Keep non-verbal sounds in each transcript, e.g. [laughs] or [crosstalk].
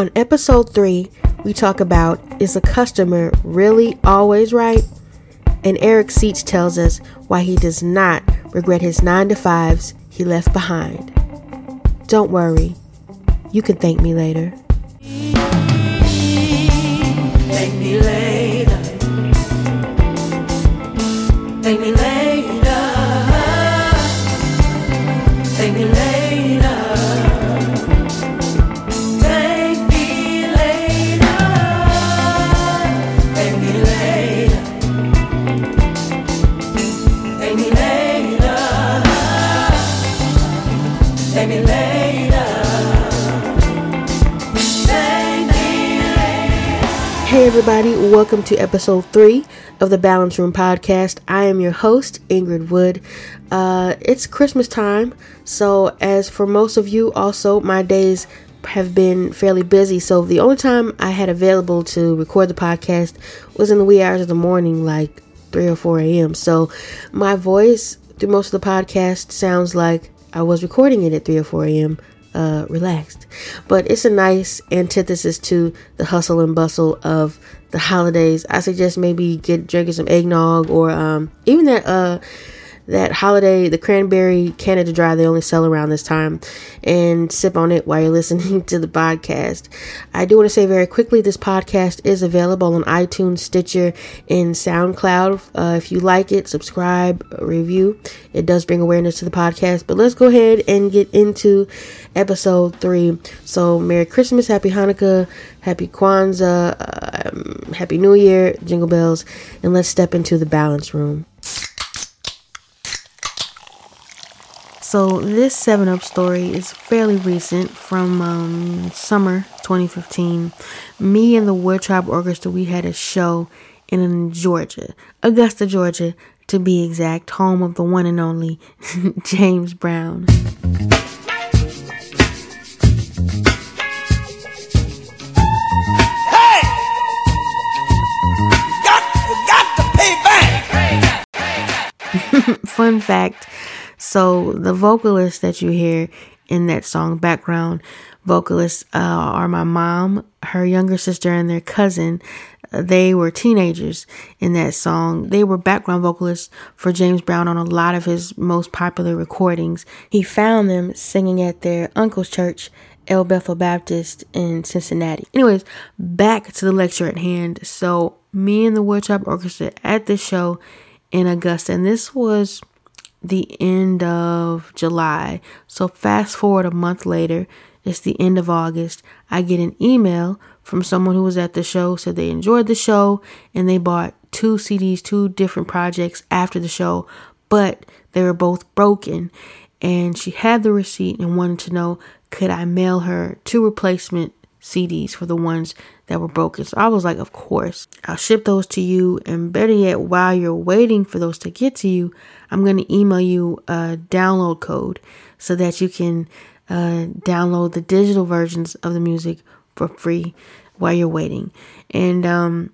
On episode 3, we talk about is a customer really always right? And Eric Seats tells us why he does not regret his 9 to 5s he left behind. Don't worry, you can thank me later. Thank me later. Everybody, welcome to episode three of the Balance Room podcast. I am your host, Ingrid Woode. Uh, it's Christmas time, so as for most of you, also, my days have been fairly busy. So the only time I had available to record the podcast was in the wee hours of the morning, like 3 or 4 a.m. So my voice through most of the podcast sounds like I was recording it at 3 or 4 a.m uh, relaxed. But it's a nice antithesis to the hustle and bustle of the holidays. I suggest maybe get drinking some eggnog or um, even that uh, that holiday, the cranberry Canada Dry they only sell around this time, and sip on it while you're [laughs] listening to the podcast. I do want to say very quickly this podcast is available on iTunes, Stitcher, and SoundCloud. Uh, if you like it, subscribe, review. It does bring awareness to the podcast. But let's go ahead and get into episode three. So, Merry Christmas, Happy Hanukkah, Happy Kwanzaa, um, Happy New Year, Jingle Bells, and let's step into the balance room. So this Seven Up story is fairly recent from um, summer 2015. Me and the Woode Tribe Orchestra we had a show in Georgia, Augusta, Georgia, to be exact, home of the one and only [laughs] James Brown. Hey! Got, got to pay back! [laughs] Fun fact: so the vocalists that you hear in that song, background vocalists, uh, are my mom, her younger sister, and their cousin. Uh, They were teenagers in that song. They were background vocalists for James Brown on a lot of his most popular recordings. He found them singing at their uncle's church, El Bethel Baptist in Cincinnati. Anyways, back to the lecture at hand. So, me and the Woode Tribe Orchestra at this show in Augusta, and this was the end of July. So fast forward a month later, it's the end of August. I get an email from someone who was at the show, said they enjoyed the show and they bought two CDs, two different projects after the show, but they were both broken. And she had the receipt and wanted to know could I mail her two replacement CDs for the ones that were broken. So I was like, of course, I'll ship those to you. And better yet, while you're waiting for those to get to you, I'm going to email you a download code so that you can uh, download the digital versions of the music for free while you're waiting. And um,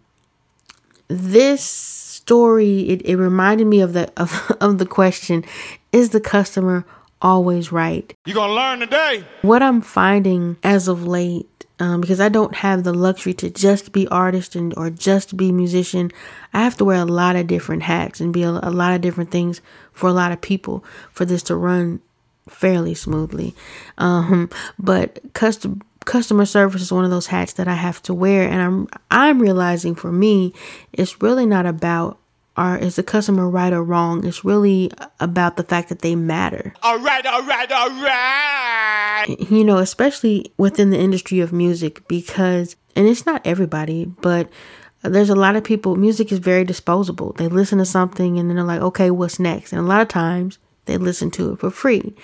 this story, it, it reminded me of the [laughs] of, of the question: Is the customer always right? You're gonna learn today? what I'm finding as of late, um, because I don't have the luxury to just be artist and or just be musician, I have to wear a lot of different hats and be a, a lot of different things for a lot of people for this to run fairly smoothly. Um, but custom customer service is one of those hats that I have to wear, and I'm I'm realizing for me, it's really not about are is the customer right or wrong. It's really about the fact that they matter. Alright, alright, alright! you know, especially within the industry of music, because, and it's not everybody, but there's a lot of people, music is very disposable. They listen to something and then they're like, okay, what's next? And a lot of times they listen to it for free.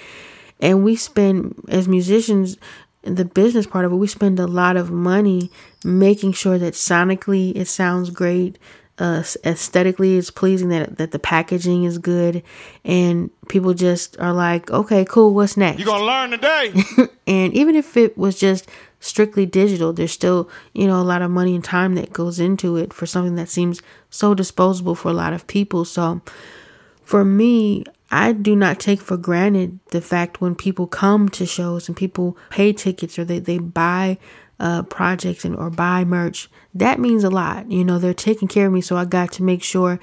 And we spend, as musicians, the business part of it, we spend a lot of money making sure that sonically it sounds great, uh, aesthetically it's pleasing, that that the packaging is good, and people just are like, okay, cool, what's next? you're gonna learn today? [laughs] and even if it was just strictly digital, there's still, you know, a lot of money and time that goes into it for something that seems so disposable for a lot of people. So for me, I do not take for granted the fact when people come to shows and people pay tickets or they, they buy uh, projects and or buy merch, that means a lot. You know, they're taking care of me, so I got to make sure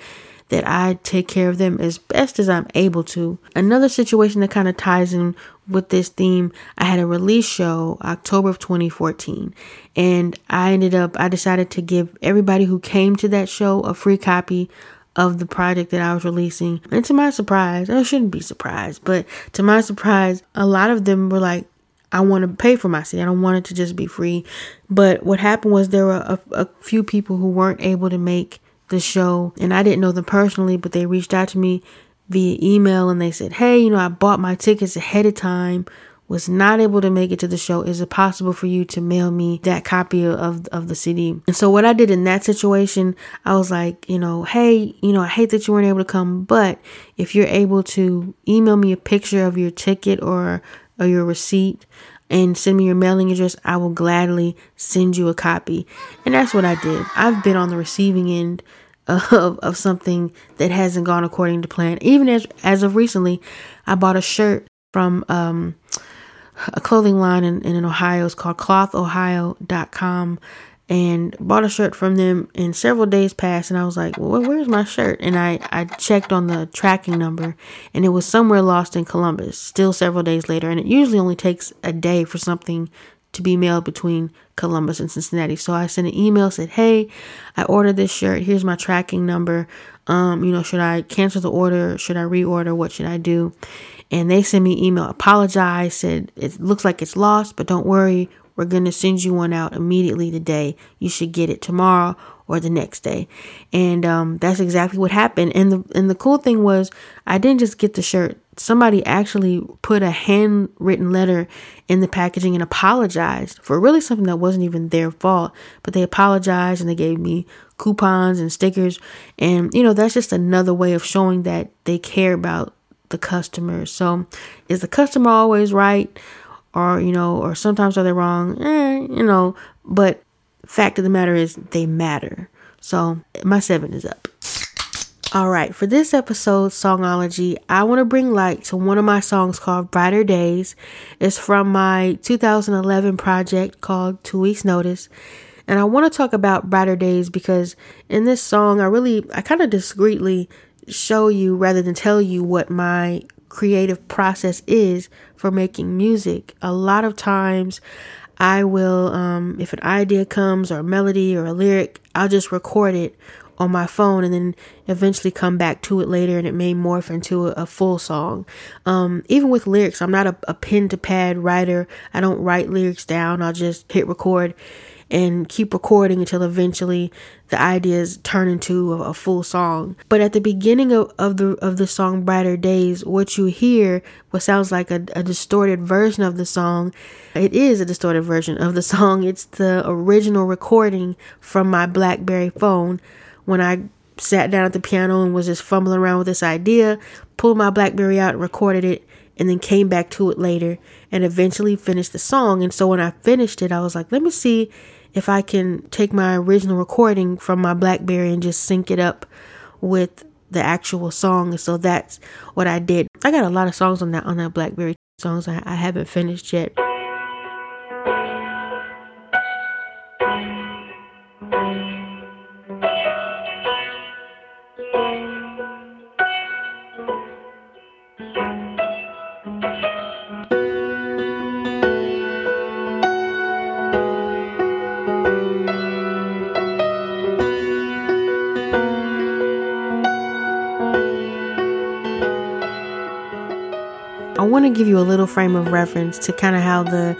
that I take care of them as best as I'm able to. Another situation that kind of ties in with this theme, I had a release show October of 2014, and I ended up, I decided to give everybody who came to that show a free copy of the project that I was releasing. And to my surprise, I shouldn't be surprised, but to my surprise, a lot of them were like, I want to pay for my CD. I don't want it to just be free. But what happened was there were a, a few people who weren't able to make the show, and I didn't know them personally, but they reached out to me via email and they said, Hey, you know, I bought my tickets ahead of time, was not able to make it to the show. Is it possible for you to mail me that copy of, of the CD? And so, what I did in that situation, I was like, you know, hey, you know, I hate that you weren't able to come, but if you're able to email me a picture of your ticket or, or your receipt, and send me your mailing address, I will gladly send you a copy. And that's what I did. I've been on the receiving end of, of something that hasn't gone according to plan. Even as as of recently, I bought a shirt from um, a clothing line in, in Ohio. It's called clothohio.com and bought a shirt from them and several days passed and I was like, well, where's my shirt? And I, I checked on the tracking number and it was somewhere lost in Columbus, still several days later. And it usually only takes a day for something to be mailed between Columbus and Cincinnati. So I sent an email, said, Hey, I ordered this shirt. Here's my tracking number. Um, you know, should I cancel the order? Should I reorder? What should I do? And they sent me email, apologize, said it looks like it's lost, but don't worry. We're going to send you one out immediately today. You should get it tomorrow or the next day. And um, that's exactly what happened. And the and the cool thing was I didn't just get the shirt. Somebody actually put a handwritten letter in the packaging and apologized for really something that wasn't even their fault. But they apologized and they gave me coupons and stickers. And you know, that's just another way of showing that they care about the customer. So is the customer always right? Or you know or sometimes are they wrong? Eh, you know but fact of the matter is they matter. So my seven is up. All right for this episode songology i want to bring light to one of my songs called brighter days. It's from my 2011 project called Too Weak's Notice. And i want to talk about brighter days because in this song i really i kind of discreetly show you rather than tell you what my creative process is for making music. A lot of times I will, um, if an idea comes or a melody or a lyric, I'll just record it on my phone and then eventually come back to it later and it may morph into a, a full song. Um, even with lyrics, I'm not a, a pen to pad writer. I don't write lyrics down. I'll just hit record and keep recording until eventually the ideas turn into a, a, full song. But at the beginning of, of the of the song Brighter Days, what you hear, what sounds like a, a distorted version of the song, it is a distorted version of the [laughs] song. It's the original recording from my Blackberry phone when I sat down at the piano and was just fumbling around with this idea, pulled my Blackberry out, recorded it, and then came back to it later and eventually finished the song. And so when I finished it, I was like, let me see if I can take my original recording from my Blackberry and just sync it up with the actual song. So that's what I did. I got a lot of songs on that on that Blackberry songs I, I haven't finished yet. Give you a little frame of reference to kind of how the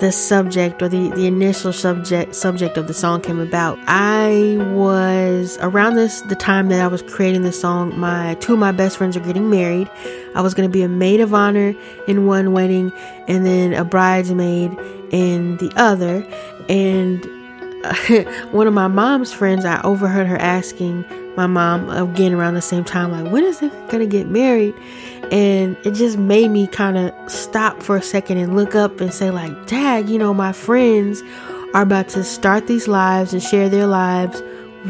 the subject or the, the initial subject subject of the song came about. I was around this the time that I was creating the song, my two of my best friends are getting married. I was gonna be a maid of honor in one wedding and then a bridesmaid in the other. And [laughs] one of my mom's friends, I overheard her asking my mom again around the same time, like, when is it gonna get married? And it just made me kind of stop for a second and look up and say, like, Dad, you know, my friends are about to start these lives and share their lives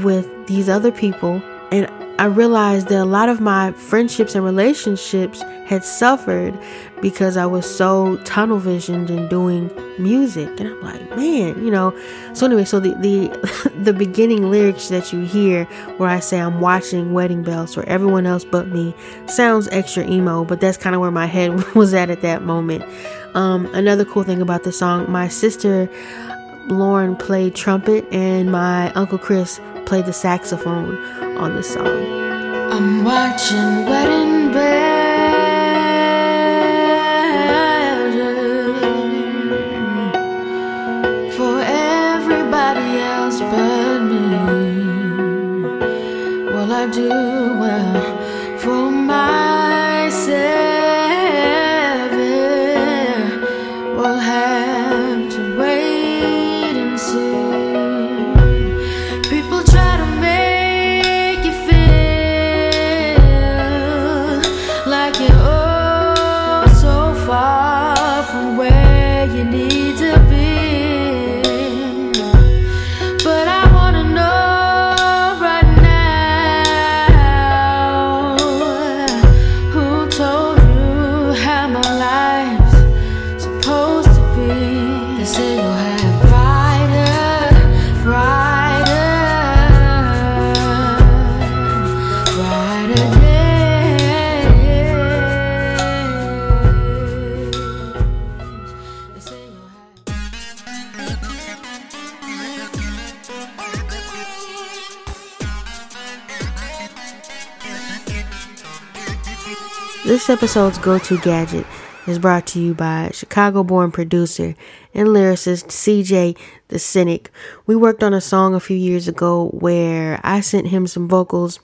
with these other people. And I realized that a lot of my friendships and relationships had suffered because I was so tunnel visioned in doing music. And I'm like, man, you know. So anyway, so the the [laughs] the beginning lyrics that you hear where I say I'm watching wedding bells for everyone else but me sounds extra emo, but that's kind of where my head [laughs] was at at that moment. Um, another cool thing about the song, my sister Lauren played trumpet and my uncle Chris played the saxophone on the song. I'm watching wedding bells for everybody else but me. Well, I do This episode's go to gadget is brought to you by Chicago born producer and lyricist CJ the Cynic. We worked on a song a few years ago where I sent him some vocals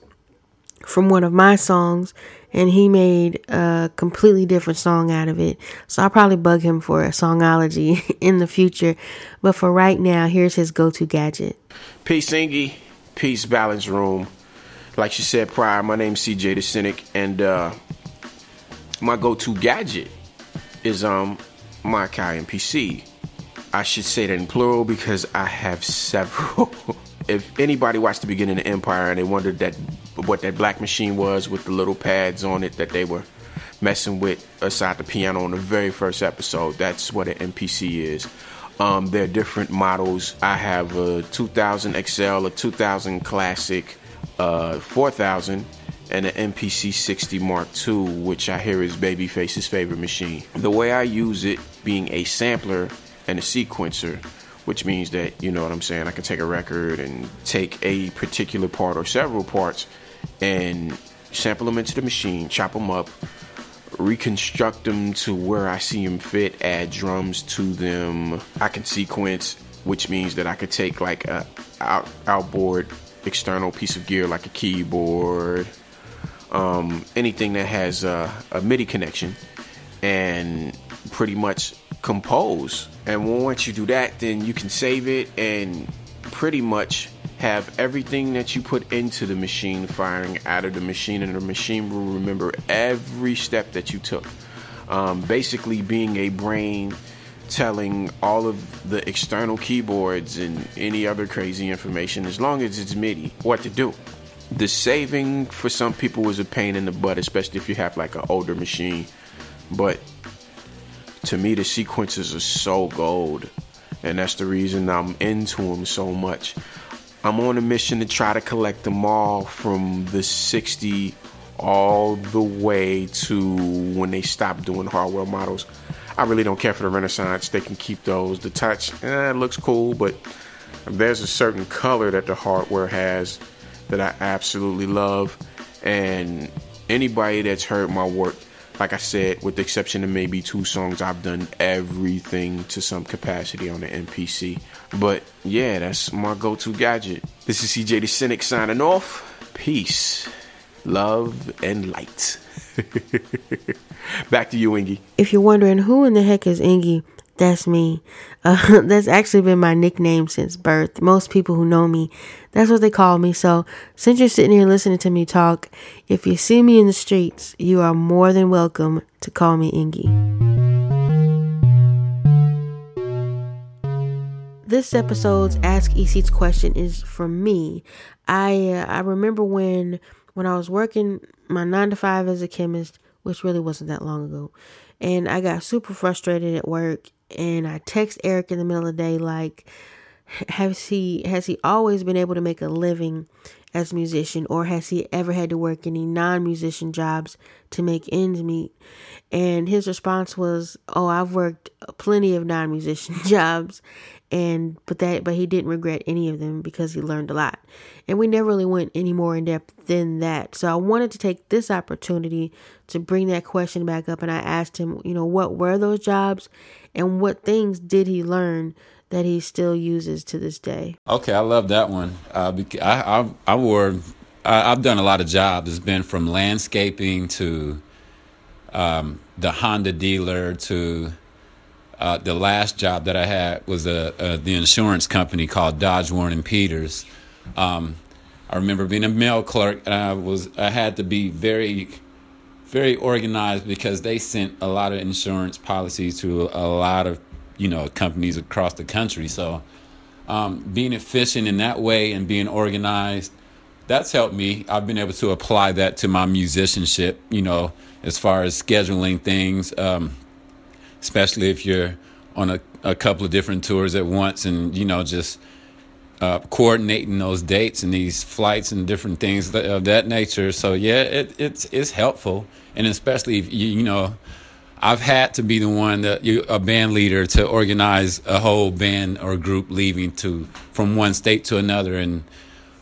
from one of my songs and he made a completely different song out of it. So I'll probably bug him for a songology [laughs] in the future. But for right now, here's his go to gadget. Peace, Ingy. Peace, Balance Room. Like she said prior, my name's CJ the Cynic, and uh, my go-to gadget is um my Akai MPC. I should say that in plural because I have several. [laughs] if anybody watched the beginning of Empire and they wondered that what that black machine was with the little pads on it that they were messing with aside the piano on the very first episode, that's what an MPC is. Um, there are different models. I have a 2000 XL, a 2000 Classic, uh, 4000, and an MPC 60 Mark II, which I hear is Babyface's favorite machine. The way I use it, being a sampler and a sequencer, which means that, you know what I'm saying, I can take a record and take a particular part or several parts and sample them into the machine, chop them up, reconstruct them to where I see them fit, add drums to them. I can sequence, which means that I could take like a out, outboard external piece of gear like a keyboard, um, anything that has a, a MIDI connection, and pretty much compose. And once you do that, then you can save it and pretty much have everything that you put into the machine firing out of the machine, and the machine will remember every step that you took. Um, basically, being a brain telling all of the external keyboards and any other crazy information, as long as it's MIDI, what to do. The saving for some people is a pain in the butt, especially if you have like an older machine. But to me, the sequences are so gold, and that's the reason I'm into them so much. I'm on a mission to try to collect them all from the 60 all the way to when they stop doing hardware models. I really don't care for the Renaissance. They can keep those. The touch, eh, looks cool, but there's a certain color that the hardware has that I absolutely love. And anybody that's heard my work, like I said, with the exception of maybe two songs, I've done everything to some capacity on the MPC. But yeah, that's my go to gadget. This is CJ the Cynic signing off. Peace, love, and light. [laughs] Back to you, Ingy. If you're wondering who in the heck is Ingy, that's me. Uh, [laughs] that's actually been my nickname since birth. Most people who know me, that's what they call me. So, since you're sitting here listening to me talk, if you see me in the streets, you are more than welcome to call me Ingy. This episode's Ask E Seats question is from me. I uh, I remember when when I was working my nine to five as a chemist, which really wasn't that long ago, and I got super frustrated at work, and I text Eric in the middle of the day like, has he has he always been able to make a living as a musician or has he ever had to work any non-musician jobs to make ends meet? And his response was oh i've worked plenty of non-musician [laughs] jobs and but that but he didn't regret any of them because he learned a lot. And we never really went any more in depth than that. So i wanted to take this opportunity to bring that question back up and i asked him you know what were those jobs and what things did he learn that he still uses to this day Okay, I love that one. Uh, I, I, I wore, I, I've done a lot of jobs. It's been from landscaping to um, the Honda dealer to uh, the last job that I had was a, a the insurance company called Dodge Warren and Peters. Um, I remember being a mail clerk, and I was I had to be very, very organized because they sent a lot of insurance policies to a lot of you know companies across the country. So um, being efficient in that way and being organized, that's helped me. I've been able to apply that to my musicianship, you know, as far as scheduling things, um, especially if you're on a, a couple of different tours at once and, you know, just uh, coordinating those dates and these flights and different things of that nature. So, yeah, it, it's, it's helpful. And especially if you, you know, I've had to be the one that you a band leader to organize a whole band or group leaving to from one state to another and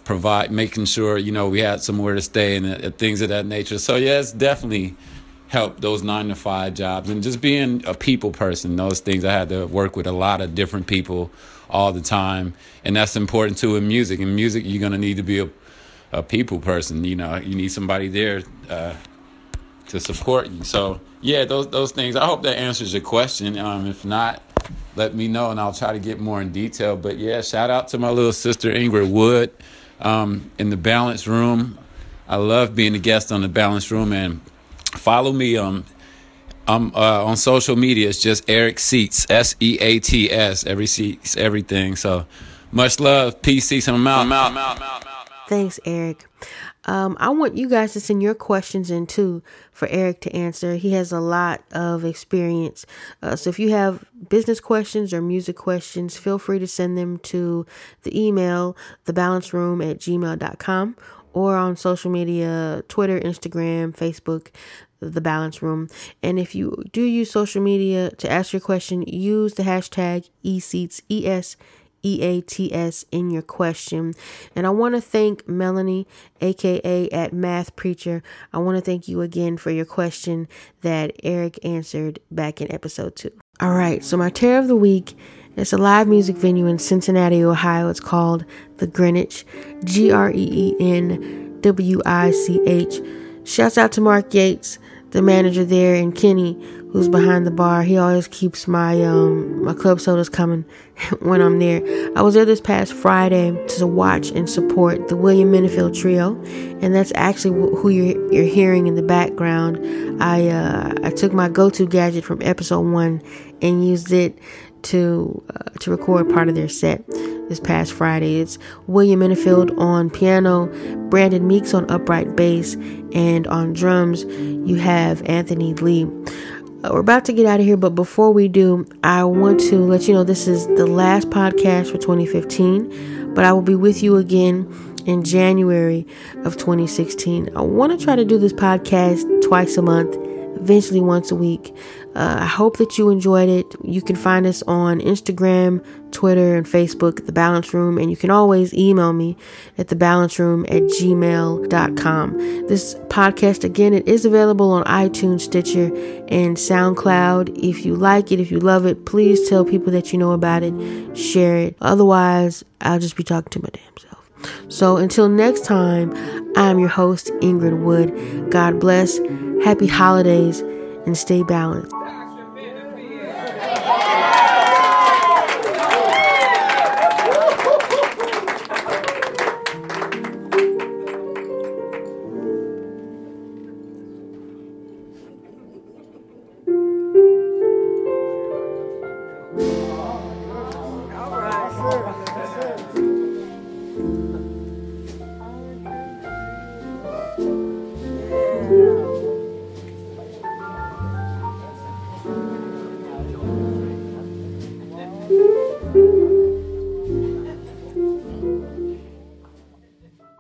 provide making sure you know we had somewhere to stay and uh, things of that nature. So it's definitely helped those nine to five jobs and just being a people person. Those things I had to work with a lot of different people all the time, and that's important too in music. In music, you're gonna need to be a a people person. You know, you need somebody there. Uh, to support you. So yeah, those those things. I hope that answers your question. Um, if not, let me know and I'll try to get more in detail. But yeah, shout out to my little sister Ingrid Woode um, in the Balance Room. I love being a guest on the Balance Room and follow me um I'm uh, on social media. It's just Eric Seats, S E A T S. Every seats, everything. So much love. Peace. See some out. I'm out. I'm out. I'm out. Thanks, Eric. Um, I want you guys to send your questions in too for Eric to answer. He has a lot of experience. Uh, so if you have business questions or music questions, feel free to send them to the email, thebalanceroom at gmail.com or on social media, Twitter, Instagram, Facebook, the balance room. And if you do use social media to ask your question, use the hashtag eSeats, EATS in your question. And I want to thank Melanie, aka at Math Preacher. I want to thank you again for your question that Eric answered back in episode two. All right, so my tear of the week. It's a live music venue in Cincinnati, Ohio. It's called the Greenwich, G R E E N W I C H. Shouts out to Mark Yates, the manager there, and Kenny, who's behind the bar. He always keeps my um my club sodas coming [laughs] when I'm there. I was there this past Friday to watch and support the William Menefield Trio, and that's actually who you're you're hearing in the background. I uh, I took my go-to gadget from episode one and used it to uh, to record part of their set this past Friday. It's William Menefield on piano, Brandon Meeks on upright bass, and on drums you have Anthony Lee. Uh, we're about to get out of here, but before we do, I want to let you know this is the last podcast for 2015, but I will be with you again in January of 2016. I want to try to do this podcast twice a month eventually once a week. Uh, I hope that you enjoyed it. You can find us on Instagram, Twitter, and Facebook The Balance Room, and you can always email me at thebalanceroom at gmail.com. This podcast, again, it is available on iTunes, Stitcher, and SoundCloud. If you like it, if you love it, please tell people that you know about it, share it. Otherwise, I'll just be talking to my damn self. So until next time, I'm your host, Ingrid Woode. God bless, happy holidays, and stay balanced.